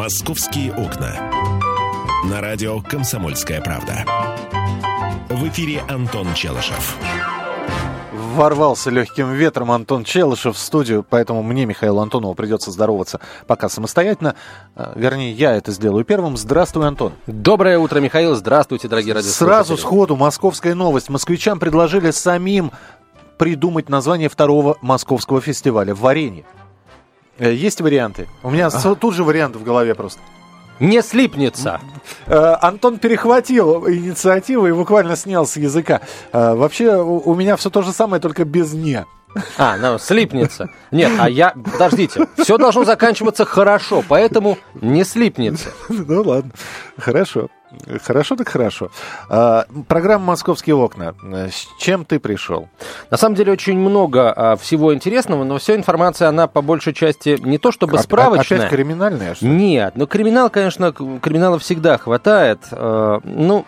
«Московские окна». На радио «Комсомольская правда». В эфире Антон Челышев. Ворвался легким ветром Антон Челышев в студию, поэтому мне, Михаилу Антонову, придется здороваться пока самостоятельно. Э, вернее, я это сделаю первым. Здравствуй, Антон. Доброе утро, Михаил. Здравствуйте, дорогие радиослушатели. Сразу сходу московская новость. Москвичам предложили самим придумать название второго московского фестиваля в Варенье. Э, есть варианты? У меня а. тут же вариант в голове просто. Не слипнется. Э, Антон перехватил инициативу и буквально снял с языка. Э, вообще у меня все то же самое, только без «не». А, ну, слипнется. Нет, а я... Подождите. Все должно заканчиваться хорошо, поэтому не слипнется. Ну ладно, хорошо. Хорошо так хорошо. А, программа «Московские окна». С чем ты пришел? На самом деле очень много а, всего интересного, но вся информация, она по большей части не то чтобы справочная. Опять криминальная? Что Нет, ну криминал, конечно, криминала всегда хватает. А, ну,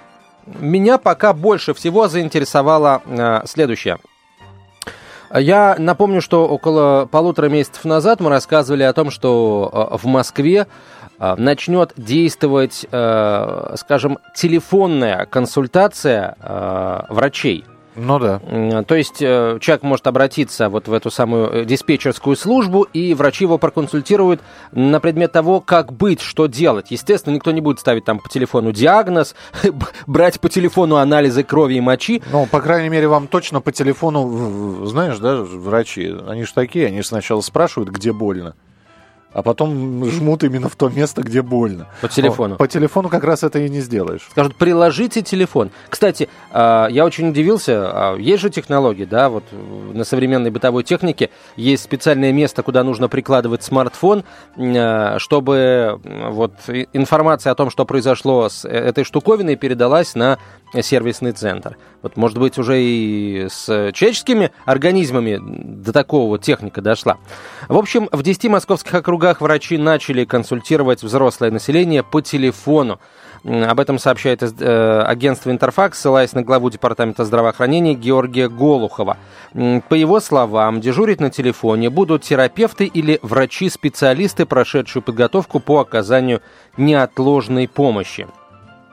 меня пока больше всего заинтересовало а, следующее. Я напомню, что около полутора месяцев назад мы рассказывали о том, что в Москве начнет действовать, э, скажем, телефонная консультация э, врачей. Ну да. То есть э, человек может обратиться вот в эту самую диспетчерскую службу, и врачи его проконсультируют на предмет того, как быть, что делать. Естественно, никто не будет ставить там по телефону диагноз, брать по телефону анализы крови и мочи. Ну, по крайней мере, вам точно по телефону, знаешь, да, врачи, они же такие, они сначала спрашивают, где больно а потом жмут именно в то место, где больно. По телефону. По телефону как раз это и не сделаешь. Скажут, приложите телефон. Кстати, а, я очень удивился, а, есть же технологии, да, вот на современной бытовой технике есть специальное место, куда нужно прикладывать смартфон, а, чтобы вот информация о том, что произошло с э, этой штуковиной, передалась на сервисный центр. Вот, может быть, уже и с человеческими организмами до такого вот техника дошла. В общем, в 10 московских округах врачи начали консультировать взрослое население по телефону. Об этом сообщает э, агентство «Интерфакс», ссылаясь на главу Департамента здравоохранения Георгия Голухова. По его словам, дежурить на телефоне будут терапевты или врачи-специалисты, прошедшие подготовку по оказанию неотложной помощи.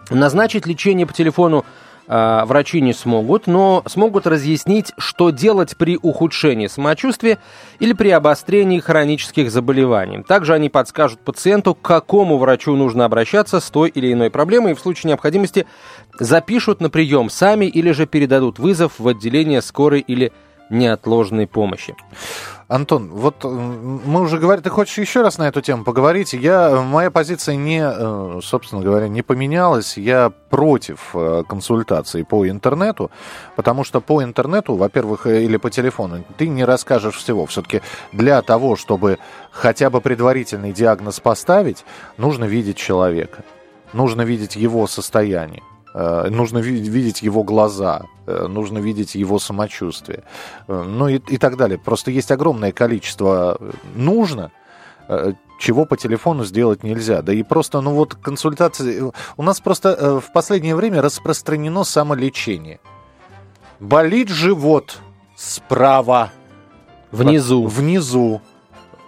Назначить лечение по телефону врачи не смогут, но смогут разъяснить, что делать при ухудшении самочувствия или при обострении хронических заболеваний. Также они подскажут пациенту, к какому врачу нужно обращаться с той или иной проблемой и в случае необходимости запишут на прием сами или же передадут вызов в отделение скорой или неотложной помощи. Антон, вот мы уже говорили, ты хочешь еще раз на эту тему поговорить? Я, моя позиция не, э, собственно говоря, не поменялась. Я против э, консультаций по интернету, потому что по интернету, во-первых, э, или по телефону, ты не расскажешь всего. Все-таки для того, чтобы хотя бы предварительный диагноз поставить, нужно видеть человека, нужно видеть его состояние. Э, нужно видеть его глаза, э, нужно видеть его самочувствие, э, ну и, и так далее. Просто есть огромное количество нужно, чего по телефону сделать нельзя. Да и просто, ну вот консультации... У нас просто в последнее время распространено самолечение. Болит живот справа. Внизу. Внизу.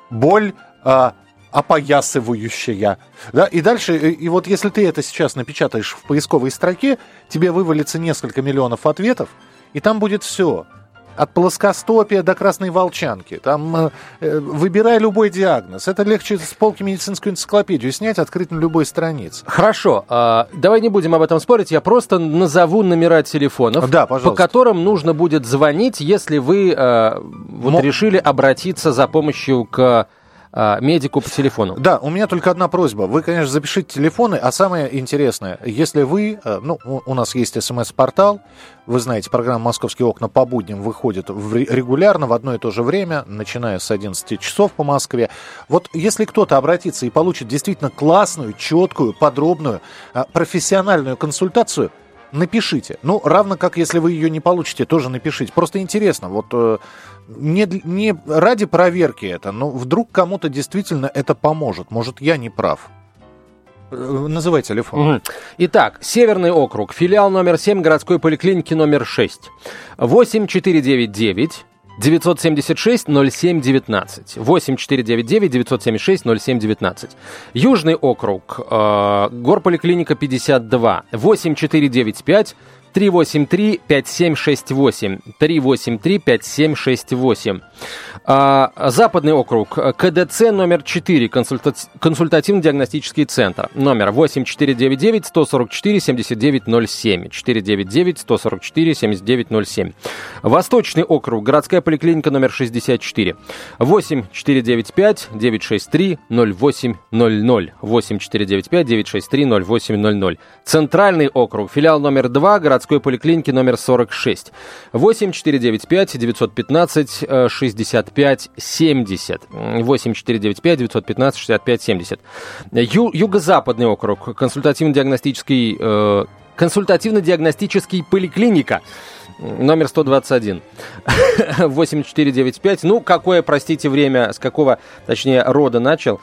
Боль а, опоясывающая. Да? И дальше, и вот если ты это сейчас напечатаешь в поисковой строке, тебе вывалится несколько миллионов ответов, и там будет все. От плоскостопия до красной волчанки. Там э, э, выбирай любой диагноз. Это легче с полки медицинскую энциклопедию снять, открыть на любой странице. Хорошо. Э, давай не будем об этом спорить. Я просто назову номера телефонов, да, по которым нужно будет звонить, если вы э, вот Мо... решили обратиться за помощью к а, медику по телефону. Да, у меня только одна просьба. Вы, конечно, запишите телефоны, а самое интересное, если вы, э, ну, у нас есть смс-портал, вы знаете, программа «Московские окна» по будням выходит регулярно в одно и то же время, начиная с 11 часов по Москве. Вот если кто-то обратится и получит действительно классную, четкую, подробную, э, профессиональную консультацию, напишите. Ну, равно как если вы ее не получите, тоже напишите. Просто интересно, вот э, не, не ради проверки это, но вдруг кому-то действительно это поможет. Может, я не прав. Э, называй телефон. Итак, Северный округ, филиал номер 7 городской поликлиники номер 6. 8499 976 07 19. 8499 976 07 19. Южный округ, э, горполиклиника 52. 8495 383-5768. 383-5768. А, Западный округ. КДЦ номер 4. Консульта... Консультативно-диагностический центр. Номер 8499-144-7907. 499-144-7907. Восточный округ. Городская поликлиника номер 64. 8495-963-0800. 8495-963-0800. Центральный округ. Филиал номер 2. Городской поликлиники номер 46. 8495 915 65 70. 8495 915 65 70. Ю- Юго-Западный округ. Консультативно-диагностический э, консультативно-диагностический поликлиника. Номер 121. 8495. Ну, какое, простите, время, с какого, точнее, рода начал.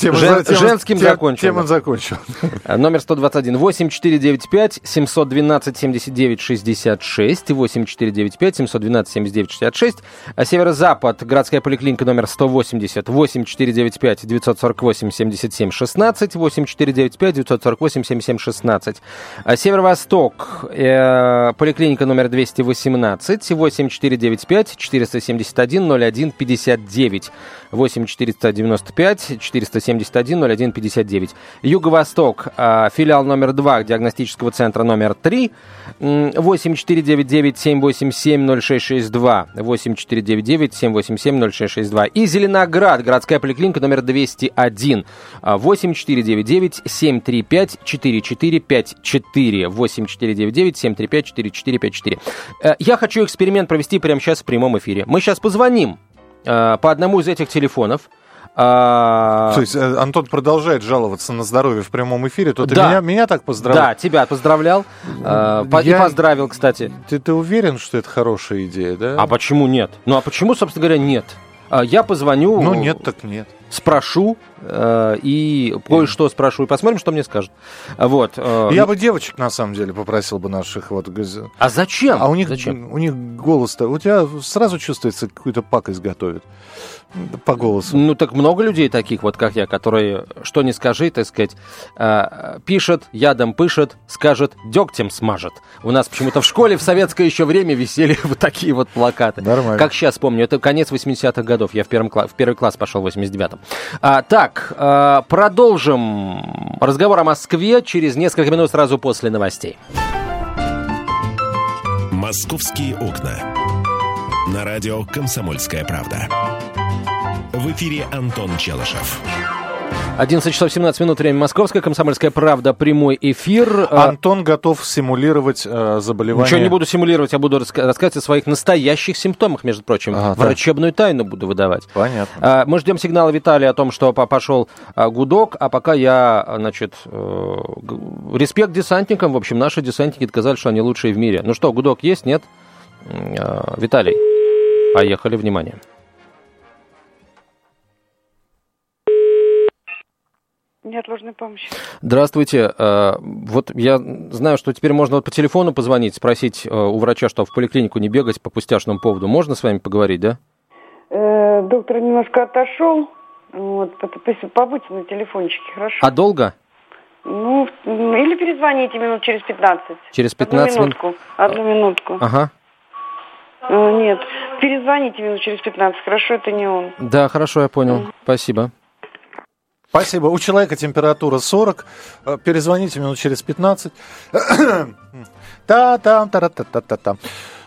Тема, Жен- тема- женским тема- закончил. Тема закончил. А, Номер 121. 8495 712 79 66. 8495 712 79 66. А Северо-Запад. Городская поликлиника номер 180. 8495 948 77 16. 8495 948 77 16. А Северо-Восток. э, поликлиника номер 218. 8495 471 01 59. 8495 471 01 59. Юго-Восток, а, филиал номер 2 диагностического центра номер 3, м, 8499 787 0662, 8499 787 0662. И Зеленоград, городская поликлиника номер 201, а, 8499 735 4454, 8499 735 4454. Э, Я хочу эксперимент провести прямо сейчас в прямом эфире. Мы сейчас позвоним э, по одному из этих телефонов. А, То есть э, Антон продолжает жаловаться на здоровье в прямом эфире, то ты Да. меня, меня так поздравляешь. Да, тебя поздравлял. э, по- И Я- поздравил, кстати. Ты, ты уверен, что это хорошая идея, да? А почему нет? Ну а почему, собственно говоря, нет? А, Я позвоню, Ну нет, так нет. Спрошу э, и кое-что спрошу и посмотрим, что мне скажут. Вот. э, Я бы девочек, на самом деле, попросил бы наших вот... А зачем? А у них, Зачем? у них голос-то... У тебя сразу чувствуется, какую-то пакость готовят по голосу. Ну, так много людей таких, вот как я, которые, что не скажи, так сказать, э, пишет, ядом пышет, скажет, дегтем смажет. У нас почему-то в школе в советское еще время висели вот такие вот плакаты. Нормально. Как сейчас помню, это конец 80-х годов, я в, первом в первый класс пошел в 89-м. А, так, э, продолжим разговор о Москве через несколько минут сразу после новостей. «Московские окна». На радио «Комсомольская правда». В эфире Антон Челышев. 11 часов 17 минут, время Московская, Комсомольская правда, прямой эфир. А, Антон готов симулировать э, заболевание. Ничего не буду симулировать, я буду раска- рассказывать о своих настоящих симптомах, между прочим. Так. Врачебную тайну буду выдавать. Понятно. А, Мы ждем сигнала Виталия о том, что по- пошел а, гудок, а пока я, а, значит, э, респект десантникам. В общем, наши десантники доказали, что они лучшие в мире. Ну что, гудок есть, нет? А, Виталий, поехали, внимание. Неотложной помощи. Здравствуйте. Э, Вот я знаю, что теперь можно вот по телефону позвонить, спросить э, у врача, что в поликлинику не бегать по пустяшному поводу. Можно с вами поговорить, да? Э, доктор немножко отошел. Вот, побудьте на телефончике, хорошо? А долго? Ну, или перезвоните минут через 15. Через Одну 15 минут? минутку. Одну минутку. Ага. Нет, перезвоните минут через 15, хорошо, это не он. Да, хорошо, я понял. Спасибо. Спасибо. У человека температура 40. Э, Перезвоните минут через 15. Та-там, та-та-та-та-та.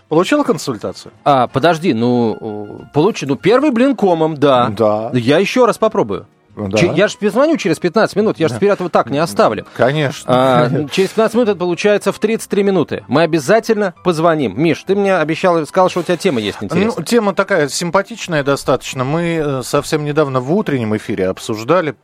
Получила консультацию? А, подожди, ну, э, получи, ну, первый блин комом, да. Да. Я еще раз попробую. Да. Че- Я же перезвоню через 15 минут, я же теперь этого так не оставлю. Конечно. А, через 15 минут это получается в 33 минуты. Мы обязательно позвоним. Миш, ты мне обещал, сказал, что у тебя тема есть интересная. Ну, тема такая симпатичная достаточно. Мы э, совсем недавно в утреннем эфире обсуждали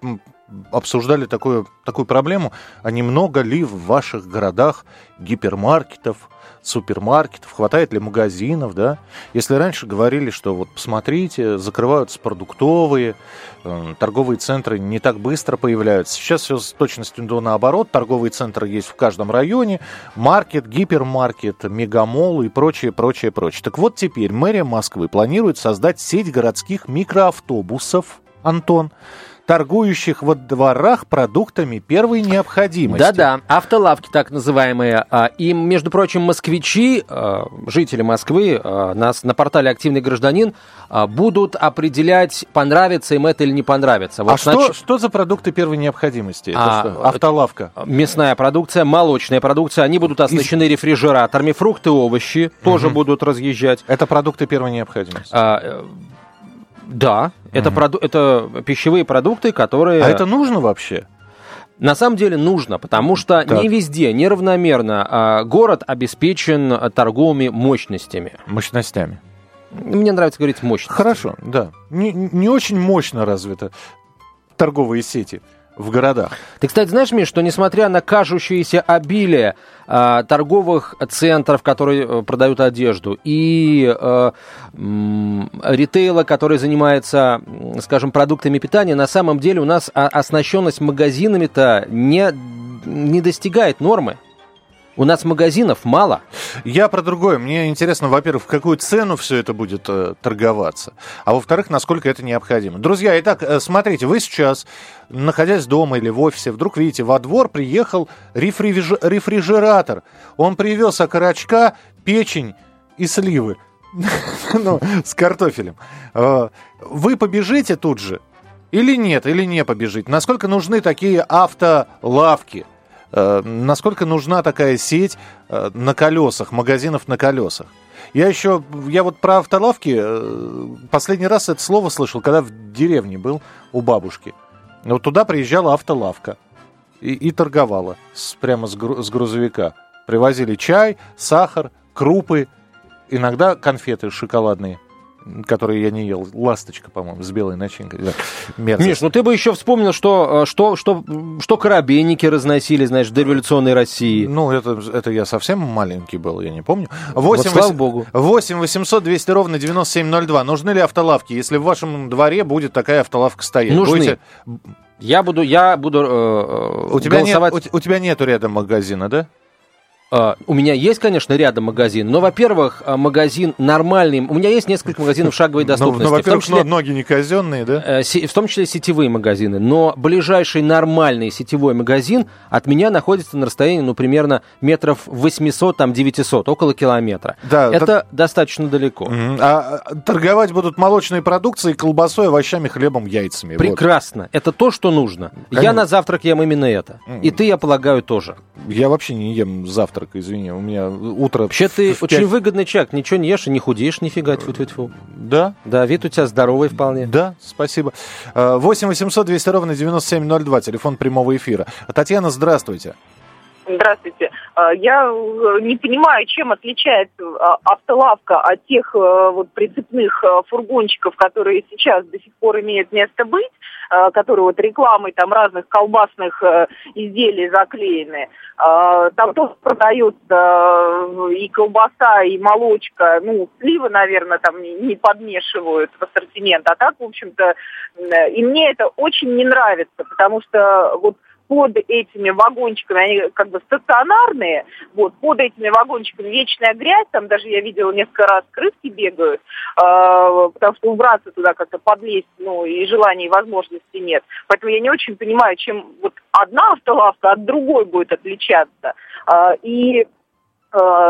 обсуждали такую, такую проблему, а немного ли в ваших городах гипермаркетов, супермаркетов, хватает ли магазинов, да? Если раньше говорили, что вот посмотрите, закрываются продуктовые, э, торговые центры не так быстро появляются. Сейчас все с точностью до наоборот. Торговые центры есть в каждом районе, маркет, гипермаркет, мегамол и прочее, прочее, прочее. Так вот теперь мэрия Москвы планирует создать сеть городских микроавтобусов, Антон, торгующих во дворах продуктами первой необходимости. Да-да, автолавки так называемые. А, и, между прочим, москвичи, а, жители Москвы, а, нас на портале «Активный гражданин» будут определять, понравится им это или не понравится. Вот, а значит, что, что за продукты первой необходимости? Это а, что? Автолавка? Мясная продукция, молочная продукция. Они будут оснащены Из... рефрижераторами, фрукты, овощи угу. тоже будут разъезжать. Это продукты первой необходимости? А, э, да, это, проду- это пищевые продукты, которые... А это нужно вообще? На самом деле нужно, потому что так. не везде, неравномерно а, город обеспечен торговыми мощностями. Мощностями. Мне нравится говорить мощность. Хорошо, да. Не, не очень мощно развиты торговые сети в городах. Ты, кстати, знаешь, Миш, что несмотря на кажущееся обилие э, торговых центров, которые э, продают одежду, и э, э, ритейла, который занимается, скажем, продуктами питания, на самом деле у нас оснащенность магазинами-то не, не достигает нормы. У нас магазинов мало. Я про другое. Мне интересно, во-первых, в какую цену все это будет э, торговаться, а во-вторых, насколько это необходимо. Друзья, итак, э, смотрите, вы сейчас, находясь дома или в офисе, вдруг видите, во двор приехал рефриж... рефрижератор. Он привез окорочка, печень и сливы. ну, с картофелем. Э, вы побежите тут же? Или нет, или не побежите? Насколько нужны такие автолавки? Э, насколько нужна такая сеть э, на колесах, магазинов на колесах. Я еще, я вот про автолавки, э, последний раз это слово слышал, когда в деревне был у бабушки. Вот туда приезжала автолавка и, и торговала с, прямо с, гру, с грузовика. Привозили чай, сахар, крупы, иногда конфеты шоколадные которые я не ел. Ласточка, по-моему, с белой начинкой. Да. Миш, ну ты бы еще вспомнил, что, э, что, что, что коробейники разносили, знаешь, в дореволюционной России. Ну, это, это я совсем маленький был, я не помню. 8, вот, слава богу. 8 800 200 ровно 9702. Нужны ли автолавки? Если в вашем дворе будет такая автолавка стоять? Нужны. Будете... Я буду, я буду э, э у тебя голосовать... Нет, у, у тебя нету рядом магазина, да? Uh, у меня есть, конечно, рядом магазин, но, во-первых, а, магазин нормальный. У меня есть несколько магазинов шаговой ну, доступности. Ну, во-первых, числе, ноги не казенные, да? Uh, в том числе сетевые магазины. Но ближайший нормальный сетевой магазин от меня находится на расстоянии, ну, примерно метров 800, там, 900, около километра. Да, Это так... достаточно далеко. Uh-huh. А торговать будут молочной продукцией, колбасой, овощами, хлебом, яйцами. Прекрасно. Вот. Это то, что нужно. Конечно. Я на завтрак ем именно это. Uh-huh. И ты, я полагаю, тоже. Я вообще не ем завтрак завтрак, извини, у меня утро... Вообще ты 5... очень выгодный человек, ничего не ешь и не худеешь нифига, тьфу -тьфу -тьфу. Да? Да, вид у тебя здоровый вполне. Да, спасибо. 8 800 200 ровно 9702, телефон прямого эфира. Татьяна, здравствуйте. Здравствуйте. А, я э, не понимаю, чем отличается а, автолавка от тех э, вот прицепных э, фургончиков, которые сейчас до сих пор имеют место быть, которые вот рекламой там разных колбасных изделий заклеены. Там тоже продается и колбаса, и молочка. Ну, сливы, наверное, там не подмешивают в ассортимент. А так, в общем-то, и мне это очень не нравится, потому что вот под этими вагончиками, они как бы стационарные, вот, под этими вагончиками вечная грязь, там даже я видела несколько раз крыски бегают, э, потому что убраться туда как-то подлезть, ну, и желания, и возможности нет. Поэтому я не очень понимаю, чем вот одна автолавка от другой будет отличаться. Э, и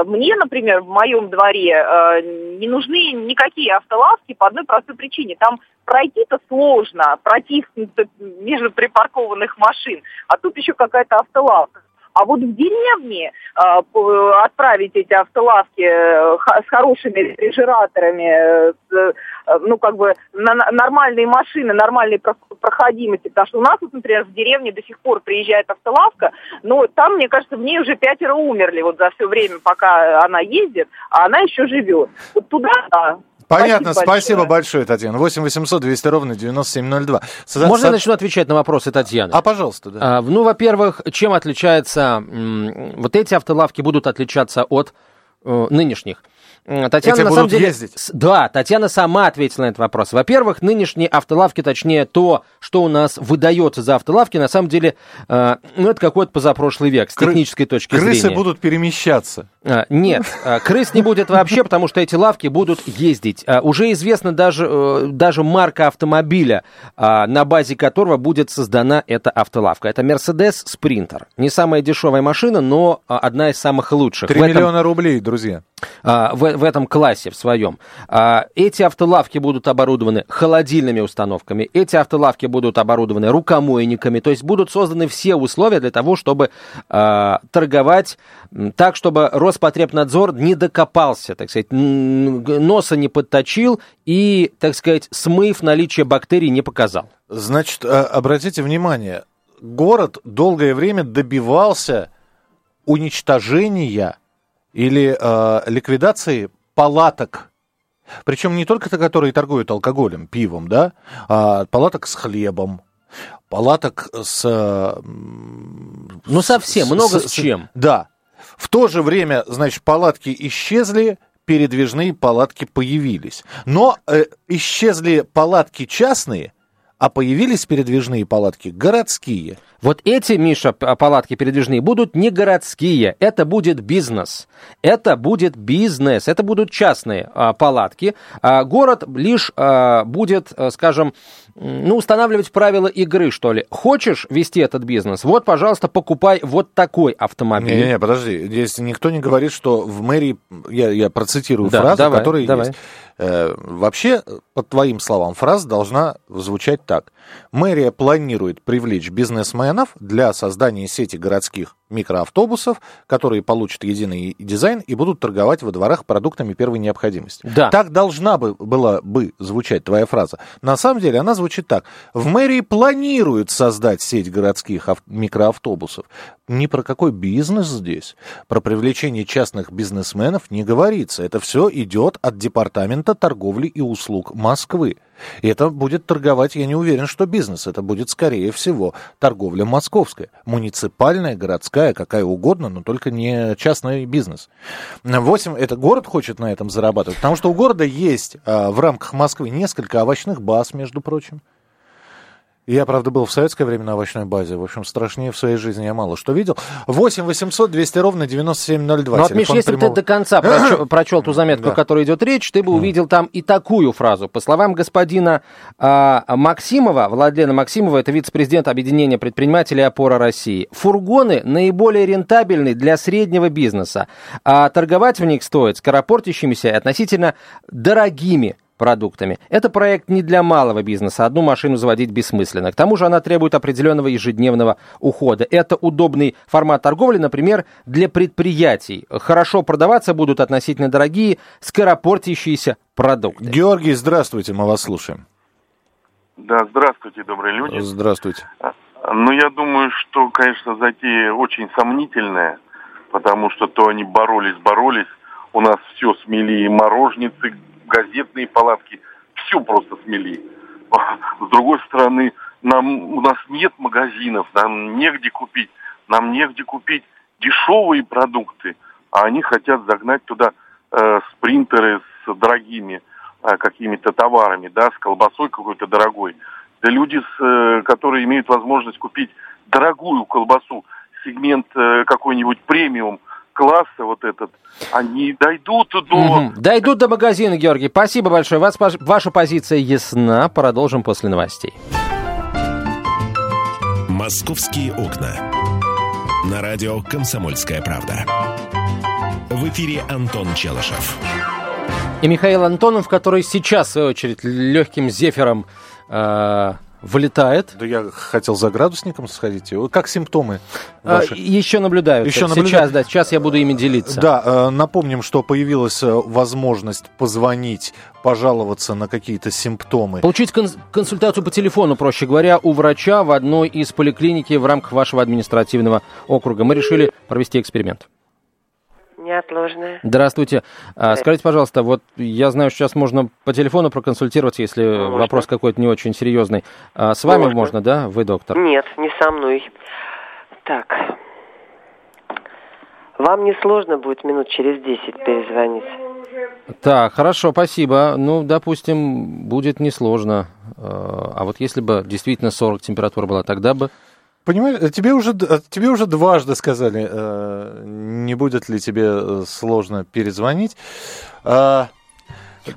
мне, например, в моем дворе э, не нужны никакие автолавки по одной простой причине. Там пройти-то сложно, протиснуться между припаркованных машин, а тут еще какая-то автолавка. А вот в деревне э, отправить эти автолавки э, с хорошими рефрижераторами, э, с, э, ну, как бы, на нормальные машины, нормальной проходимости. Потому что у нас, вот, например, в деревне до сих пор приезжает автолавка, но там, мне кажется, в ней уже пятеро умерли вот за все время, пока она ездит, а она еще живет. Вот туда, да, Понятно, спасибо, спасибо большое, Татьяна. 8 800 200 ровно 9702. Со... Можно я начну отвечать на вопросы Татьяны? А, пожалуйста, да. А, ну, во-первых, чем отличается... М- вот эти автолавки будут отличаться от э, нынешних. Татьяна, Эти на самом деле, ездить. да, Татьяна сама ответила на этот вопрос. Во-первых, нынешние автолавки, точнее то, что у нас выдается за автолавки, на самом деле, э, ну это какой-то позапрошлый век с Кры- технической точки крысы зрения. Крысы будут перемещаться. А, нет, а, крыс не будет вообще, потому что эти лавки будут ездить. А, уже известна даже, э, даже марка автомобиля, на базе которого будет создана эта автолавка. Это Mercedes Sprinter. Не самая дешевая машина, но одна из самых лучших. 3 миллиона рублей, друзья. В, в этом классе, в своем. Эти автолавки будут оборудованы холодильными установками, эти автолавки будут оборудованы рукомойниками, то есть будут созданы все условия для того, чтобы торговать так, чтобы Роспотребнадзор не докопался, так сказать, носа не подточил и, так сказать, смыв наличие бактерий не показал. Значит, обратите внимание, город долгое время добивался уничтожения или э, ликвидации палаток. Причем не только те, которые торгуют алкоголем, пивом, да, а палаток с хлебом, палаток с... Ну, совсем, с, много с, с чем. Да. В то же время, значит, палатки исчезли, передвижные палатки появились. Но э, исчезли палатки частные, а появились передвижные палатки городские. Вот эти, Миша, палатки передвижные будут не городские, это будет бизнес. Это будет бизнес, это будут частные а, палатки. А, город лишь а, будет, а, скажем, ну, устанавливать правила игры, что ли. Хочешь вести этот бизнес? Вот, пожалуйста, покупай вот такой автомобиль. Не-не, подожди, здесь никто не говорит, что в мэрии, я, я процитирую да, фразу, давай, которая давай. есть. Э, вообще, по твоим словам, фраза должна звучать так. Мэрия планирует привлечь бизнесменов для создания сети городских микроавтобусов, которые получат единый дизайн и будут торговать во дворах продуктами первой необходимости. Да. Так должна бы, была бы звучать твоя фраза. На самом деле она звучит так. В мэрии планируют создать сеть городских микроавтобусов. Ни про какой бизнес здесь. Про привлечение частных бизнесменов не говорится. Это все идет от Департамента торговли и услуг Москвы. И это будет торговать, я не уверен, что бизнес. Это будет, скорее всего, торговля московская. Муниципальная, городская, какая угодно, но только не частный бизнес. 8, это город хочет на этом зарабатывать, потому что у города есть а, в рамках Москвы несколько овощных баз, между прочим. Я, правда, был в советское время на овощной базе. В общем, страшнее в своей жизни я мало что видел. 8 800 200 ровно 9702. Ну, вот, Миш, если прямого... ты до конца прочел, прочел ту заметку, да. о которой идет речь, ты бы увидел там и такую фразу. По словам господина а, Максимова, Владлена Максимова, это вице-президент Объединения предпринимателей «Опора России», фургоны наиболее рентабельны для среднего бизнеса, а торговать в них стоит скоропортящимися и относительно дорогими продуктами. Это проект не для малого бизнеса, одну машину заводить бессмысленно. К тому же она требует определенного ежедневного ухода. Это удобный формат торговли, например, для предприятий. Хорошо продаваться будут относительно дорогие, скоропортящиеся продукты. Георгий, здравствуйте, мы вас слушаем. Да, здравствуйте, добрые люди. Здравствуйте. А, ну, я думаю, что, конечно, затея очень сомнительная, потому что то они боролись-боролись, у нас все смели и морожницы, газетные палатки, все просто смели. С другой стороны, нам, у нас нет магазинов, нам негде купить, нам негде купить дешевые продукты, а они хотят загнать туда э, спринтеры с дорогими э, какими-то товарами, да, с колбасой какой-то дорогой. Да люди, с, э, которые имеют возможность купить дорогую колбасу, сегмент э, какой-нибудь премиум, класса вот этот, они дойдут до... Угу. Дойдут до магазина, Георгий. Спасибо большое. Вас, ваша позиция ясна. Продолжим после новостей. «Московские окна». На радио «Комсомольская правда». В эфире Антон Челышев. И Михаил Антонов, который сейчас, в свою очередь, легким зефером э, вылетает. Да я хотел за градусником сходить. Как симптомы а, ваши? А, еще наблюдают. Еще наблюдают. Сейчас, да, сейчас я буду ими делиться. Да, э, напомним, что появилась э, возможность позвонить, пожаловаться на какие-то симптомы. Получить консультацию по телефону, проще говоря, у врача в одной из поликлиники в рамках вашего административного округа. Мы решили провести эксперимент. Неотложная. Здравствуйте. А, скажите, пожалуйста, вот я знаю, сейчас можно по телефону проконсультироваться, если Можно. вопрос какой-то не очень серьезный. А, с вами Можно. можно, да? Вы доктор? Нет, не со мной. Так. Вам не сложно будет минут через 10 перезвонить? Так, хорошо, спасибо. Ну, допустим, будет несложно. А а вот если бы действительно 40 температура была, тогда бы... Понимаешь, э, тебе уже, э, тебе уже дважды сказали, э, не будет ли тебе сложно перезвонить. А,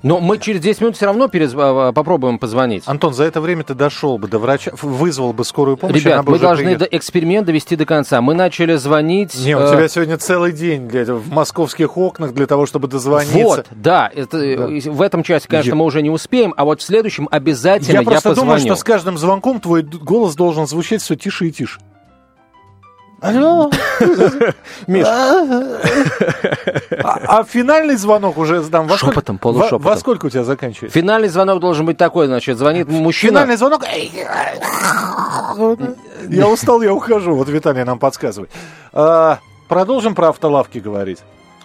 Но мы через 10 минут все равно перезв- а, попробуем позвонить. Антон, за это время ты дошел бы до врача, вызвал бы скорую помощь. Ребят, мы должны до- эксперимент довести до конца. Мы начали звонить... Не, у э, тебя сегодня целый день для в московских окнах для того, чтобы дозвониться. Вот, да, это, э, в этом часе, конечно, Я- мы уже не успеем, а вот в следующем обязательно Я я, просто позвоню. думаю, что с каждым звонком твой голос должен звучать все тише и тише. Алло, Миш. А, а финальный звонок уже сдам. Во Шепотом, во- полушепотом. Во сколько у тебя заканчивается? Финальный звонок должен быть такой, значит, звонит мужчина. Финальный звонок. Я устал, я ухожу. Вот Виталий нам подсказывает. А, Продолжим про автолавки говорить.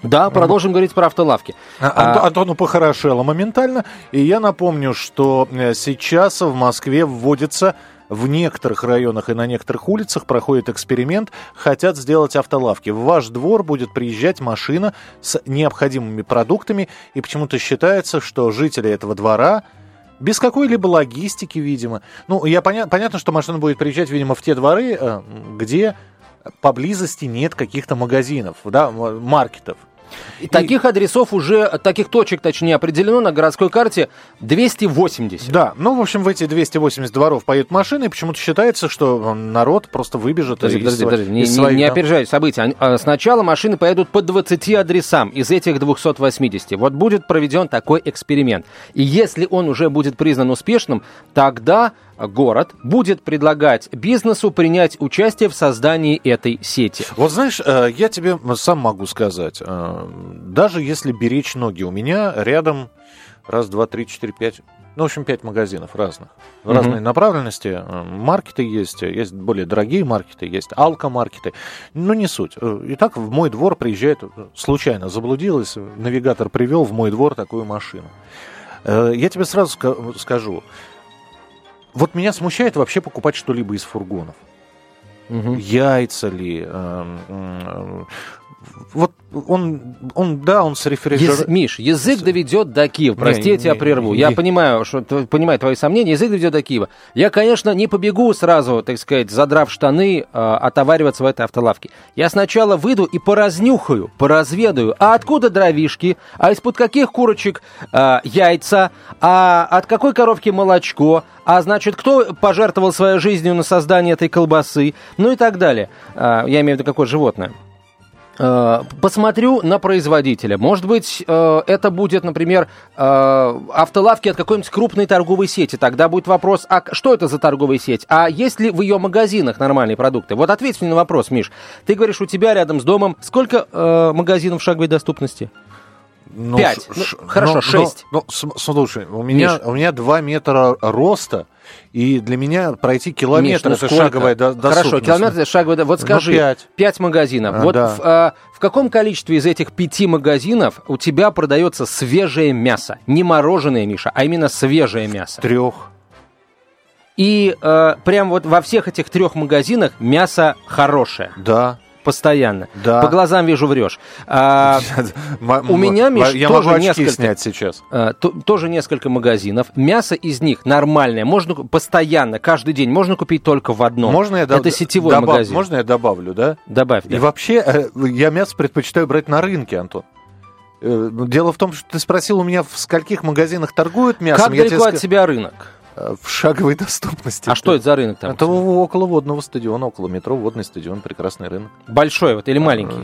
Да, продолжим говорить про автолавки. А, А, Анто- Антону похорошело моментально. И я напомню, что э, сейчас в Москве вводится в некоторых районах и на некоторых улицах проходит эксперимент. Хотят сделать автолавки. В ваш двор будет приезжать машина с необходимыми продуктами. И почему-то считается, что жители этого двора без какой-либо логистики, видимо. Ну, я поня- понятно, что машина будет приезжать, видимо, в те дворы, э, где поблизости нет каких-то магазинов, да, маркетов. И таких адресов уже, таких точек, точнее, определено на городской карте 280. Да, ну, в общем, в эти 280 дворов поедут машины, и почему-то считается, что э, народ просто выбежит Подожди, из, подожди, подожди, не, из не- своих не дом- опережай события. А, Сначала машины поедут по 20 адресам из этих 280. Вот будет проведен такой эксперимент. И если он уже будет признан успешным, тогда город будет предлагать бизнесу принять участие в создании этой сети. Вот знаешь, э, я тебе сам могу сказать, э, даже если беречь ноги, у меня рядом раз, два, три, четыре, пять, ну, в общем, пять магазинов разных, в Мгм. разной направленности. Э, Маркеты есть, есть более дорогие маркеты, есть алкомаркеты, но не суть. И так в мой двор приезжает, случайно заблудилась, навигатор привел в мой двор такую машину. Я тебе сразу ска- скажу, вот меня смущает вообще покупать что-либо из фургонов Мгм. яйца ли. м, Вот он, он, да, он с Яз- рефрижератором. Миш, язык доведет до Киева. Прости, Не, я тебя не, прерву. не. Я понимаю, что понимаю твои сомнения. Язык доведет до Киева. Я, конечно, не побегу сразу, так сказать, задрав штаны, э, отовариваться в этой автолавке. Я сначала выйду и поразнюхаю, поразведаю, а откуда дровишки, а из-под каких курочек э, яйца, а от какой коровки молочко, а значит, кто пожертвовал своей жизнью на создание этой колбасы, ну и так далее. Э, я имею в виду, какое животное. Э, Посмотрю на производителя. Может быть, э, это будет, например, э, автолавки от какой-нибудь крупной торговой сети. Тогда будет вопрос, а что это за торговая сеть? А есть ли в ее магазинах нормальные продукты? Вот ответь мне на вопрос, Миш. Ты говоришь, у тебя рядом с домом сколько магазинов шаговой доступности? Ну, Пять. ш- Ну, хорошо, но- шесть. но- но слушай, у меня, Миш. у меня 2 метра роста, и для меня пройти километр Миш, ну это сколько? шаговая до- доступность. Хорошо, километр это шаговая Вот Ну, скажи, пять. пять магазинов. А, вот да. в, э, в каком количестве из этих пяти магазинов у тебя продается свежее мясо? Не мороженое, Миша, а именно свежее мясо. Трех. И э, прям вот во всех этих трех магазинах мясо хорошее, Да, постоянно. да. По глазам вижу, врешь. А, у меня, Миш, я тоже могу несколько. снять сейчас. то- тоже несколько магазинов. Мясо из них нормальное, можно постоянно, каждый день. Можно купить только в одном. Можно я Это сетевой добав- магазин. Можно я добавлю, да? Добавь. И вообще, э, я мясо предпочитаю брать на рынке, Антон. Э, Дело в том, что ты спросил у меня, в скольких магазинах торгуют мясом. Как Я тебе далеко от ска- тебя рынок? Э, В шаговой доступности. А что это за рынок там? Это около водного стадиона, около метро, водный стадион, прекрасный рынок. Большой вот или маленький?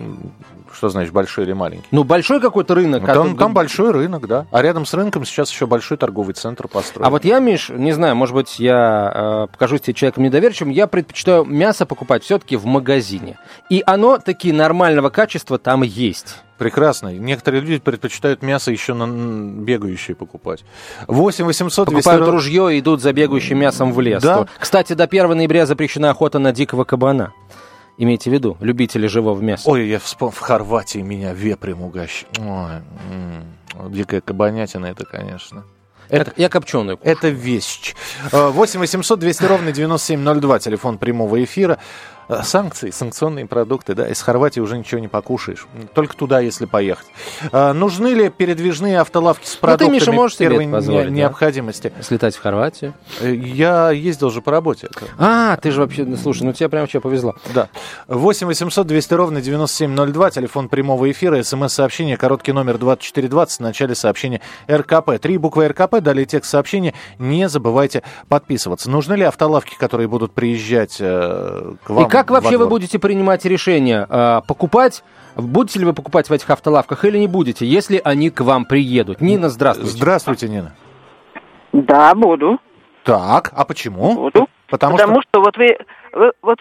Что значит большой или маленький? Ну, большой какой-то рынок. Ну, который- Там, там большой рынок, да. А рядом с рынком сейчас еще большой торговый центр построен. А вот я, Миш, не знаю, может быть, я э, покажусь тебе человеком недоверчивым, я предпочитаю мясо покупать все-таки в магазине. И оно таки нормального качества там есть. Прекрасно. Некоторые люди предпочитают мясо еще на м, бегающее покупать. 8 800 Покупают 200 ружье и идут за бегающим мясом в лес. Да. Кстати, до 1 ноября запрещена охота на дикого кабана. Имейте в виду, любители живого мяса. Ой, я вспомнил, в Хорватии меня вепрем угощ. Ой, дикая кабанятина это, конечно. Это, я копченую. Это вещь. Э, 8 800 200 ровно 9702, телефон прямого эфира. Э, Санкции, санкционные продукты, да, из Хорватии уже ничего не покушаешь. Только туда, если поехать. Э, Нужны ли передвижные автолавки с Ну, ты, продуктами Миша, можешь себе первой позволить, не- да? необходимости? Слетать в Хорватию. Э, Я ездил же по работе. А, ты же вообще, ну, слушай, ну тебе прям вообще повезло. Да. 8 800 200 ровно 9702, телефон прямого эфира, смс-сообщение, короткий номер 2420, в начале сообщения РКП. Три буквы РКП, далее текст сообщения. Не забывайте подписываться. Нужны ли автолавки, которые будут приезжать э, к вам? И как во вообще вы двор? будете принимать решение? э, покупать, будете ли вы покупать в этих автолавках или не будете, если они к вам приедут? Нина, здравствуйте. Здравствуйте, Нина. Да, буду. Так, а почему? Буду. Потому, Потому что... вот вы, вы вот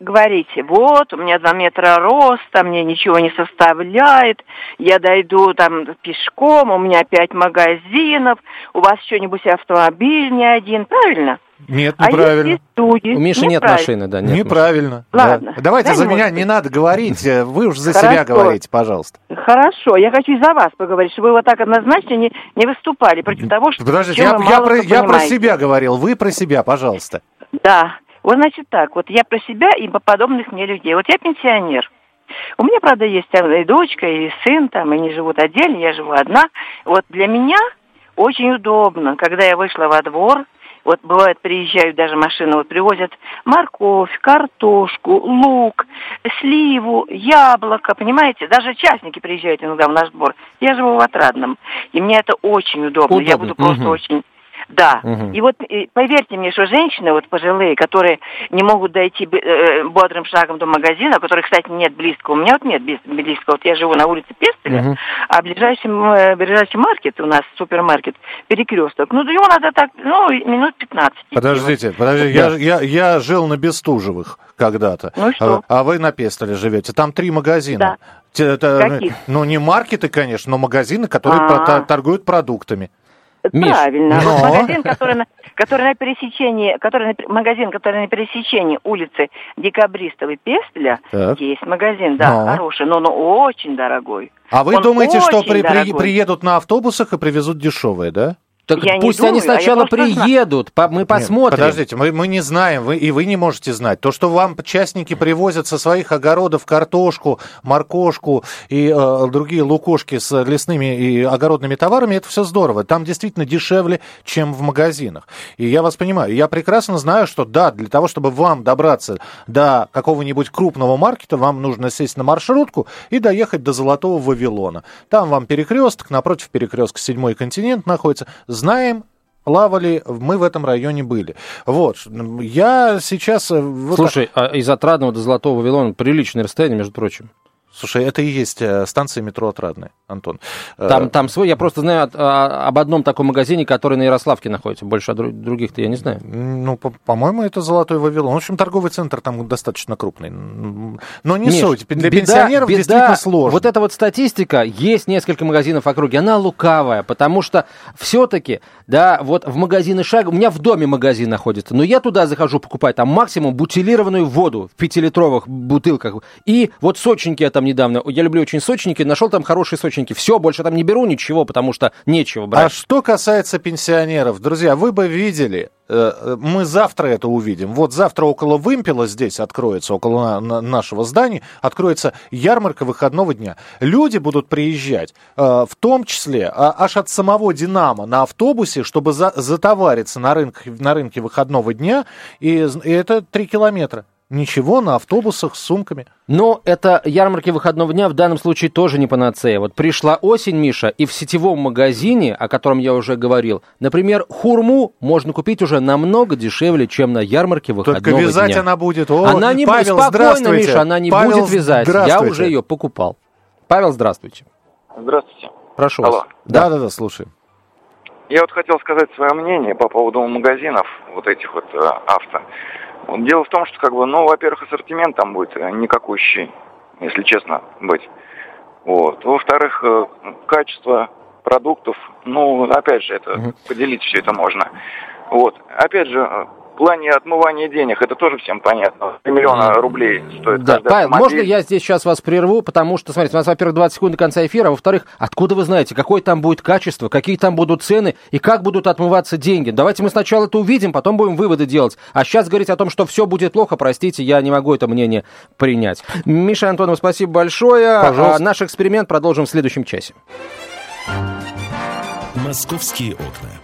говорите, вот, у меня 2 метра роста, мне ничего не составляет, я дойду там пешком, у меня пять магазинов, у вас что-нибудь автомобиль не один, правильно? Нет, А неправильно. есть студии. У Миши нет машины, да, нет Неправильно. Ладно. Да. Давайте Дай за меня быть. не надо говорить, э, вы уж за Хорошо. себя говорите, пожалуйста. Хорошо, я хочу и за вас поговорить, чтобы вы вот так однозначно не, не выступали против того, что Подождите, я, я про, я про себя говорил, вы про себя, пожалуйста. Да. Вот значит так, вот я про себя и по подобных мне людей. Вот я пенсионер. У меня, правда, есть там и дочка, и сын там, они живут отдельно, я живу одна. Вот для меня очень удобно, когда я вышла во двор, вот бывает, приезжают даже машины, вот привозят морковь, картошку, лук, сливу, яблоко, понимаете? Даже частники приезжают иногда в наш двор. Я живу в Отрадном, и мне это очень удобно. Я Удобно, буду просто мгм. очень... Да. Мгм. И вот и поверьте мне, что женщины вот пожилые, которые не могут дойти б- э, бодрым шагом до магазина, у которых, кстати, нет близкого. У меня вот нет близ- близкого. Вот я живу на улице Пестеля, Мгм. а ближайший, э, ближайший маркет у нас, супермаркет, перекресток. Ну, до него надо так, ну, минут 15. идти. Подождите, подождите, я, я, я жил на Бестужевых когда-то, Ну что? а, а вы на Пестеле живете, там три магазина. Да. Это, Каких? ну, не маркеты, конечно, но магазины, которые А. та- торгуют продуктами. Миш, Правильно. но- Вот магазин, который на, который на пересечении, который на, магазин, который на пересечении улицы Декабристов и Пестеля, Так. есть магазин, да, Но. хороший, но, но очень дорогой. А вы Он думаете, что при- при- приедут на автобусах и привезут дешевые, да? Так Я пусть они думаю, а я сначала знаю. приедут, по- мы посмотрим. Нет, подождите, мы, мы не знаем, вы, и вы не можете знать. То, что вам частники привозят со своих огородов картошку, моркошку и э, другие лукошки с лесными и огородными товарами, это все здорово. Там действительно дешевле, чем в магазинах. И я вас понимаю. Я прекрасно знаю, что да, для того, чтобы вам добраться до какого-нибудь крупного маркета, вам нужно сесть на маршрутку и доехать до Золотого Вавилона. Там вам перекресток, напротив перекрестка Седьмой континент находится. Знаем, плавали, мы в этом районе были. Вот, я сейчас... э, вот Слушай, а из Отрадного до Золотого Вавилона приличное расстояние, между прочим. Слушай, это и есть э, станция метро Отрадная, Антон. Э, Там, там свой, я просто знаю от- а, об одном таком магазине, который на Ярославке находится. Больше о дру- других-то я не знаю. Ну, по- по-моему, это Золотой Вавилон. В общем, торговый центр там достаточно крупный. Но не Миш, суть. Для беда- пенсионеров беда, действительно сложно. Вот эта вот статистика, есть несколько магазинов в округе, она лукавая, потому что все-таки, да, вот в магазины шаг, у меня в доме магазин находится, но я туда захожу покупать там максимум бутилированную воду в пятилитровых бутылках. И вот сочники я там недавно, я люблю очень сочники, нашел там хорошие сочники. Все, больше там не беру ничего, потому что нечего А брать. что касается пенсионеров, друзья, вы бы видели, э, мы завтра это увидим. Вот завтра около Вымпела здесь откроется, около на- на- нашего здания, откроется ярмарка выходного дня. Люди будут приезжать, э, в том числе а, аж от самого Динамо на автобусе, чтобы за- затовариться на рынке, на рынке выходного дня, и, это три километра. Ничего, на автобусах с сумками. Но это ярмарки выходного дня в данном случае тоже не панацея. Вот пришла осень, Миша, и в сетевом магазине, о котором я уже говорил, например, хурму можно купить уже намного дешевле, чем на ярмарке выходного Только вязать дня. она будет. О, она не будет, Павел, спокойно, здравствуйте. Миша, она не Павел, будет вязать. Я здравствуйте. уже ее покупал. Павел, здравствуйте. Здравствуйте. Прошу Алло. вас. Да, да, да, слушай. Я вот хотел сказать свое мнение по поводу магазинов, вот этих вот э, авто. Дело в том, что, как бы, ну, во-первых, ассортимент там будет э, никакущий, если честно быть. Вот. Во-вторых, э, качество продуктов, ну, опять же, это Мгм. поделить все это можно. Вот. Опять же, э, В плане отмывания денег, это тоже всем понятно. 3 миллиона рублей стоит Да, Павел, автомобиль. можно я здесь сейчас вас прерву, потому что, смотрите, у нас, во-первых, 20 секунд до конца эфира, а во-вторых, откуда вы знаете, какое там будет качество, какие там будут цены и как будут отмываться деньги? Давайте мы сначала это увидим, потом будем выводы делать. А сейчас говорить о том, что все будет плохо, простите, я не могу это мнение принять. Миша Антонов, спасибо большое. Пожалуйста. А наш эксперимент продолжим в следующем часе. «Московские окна».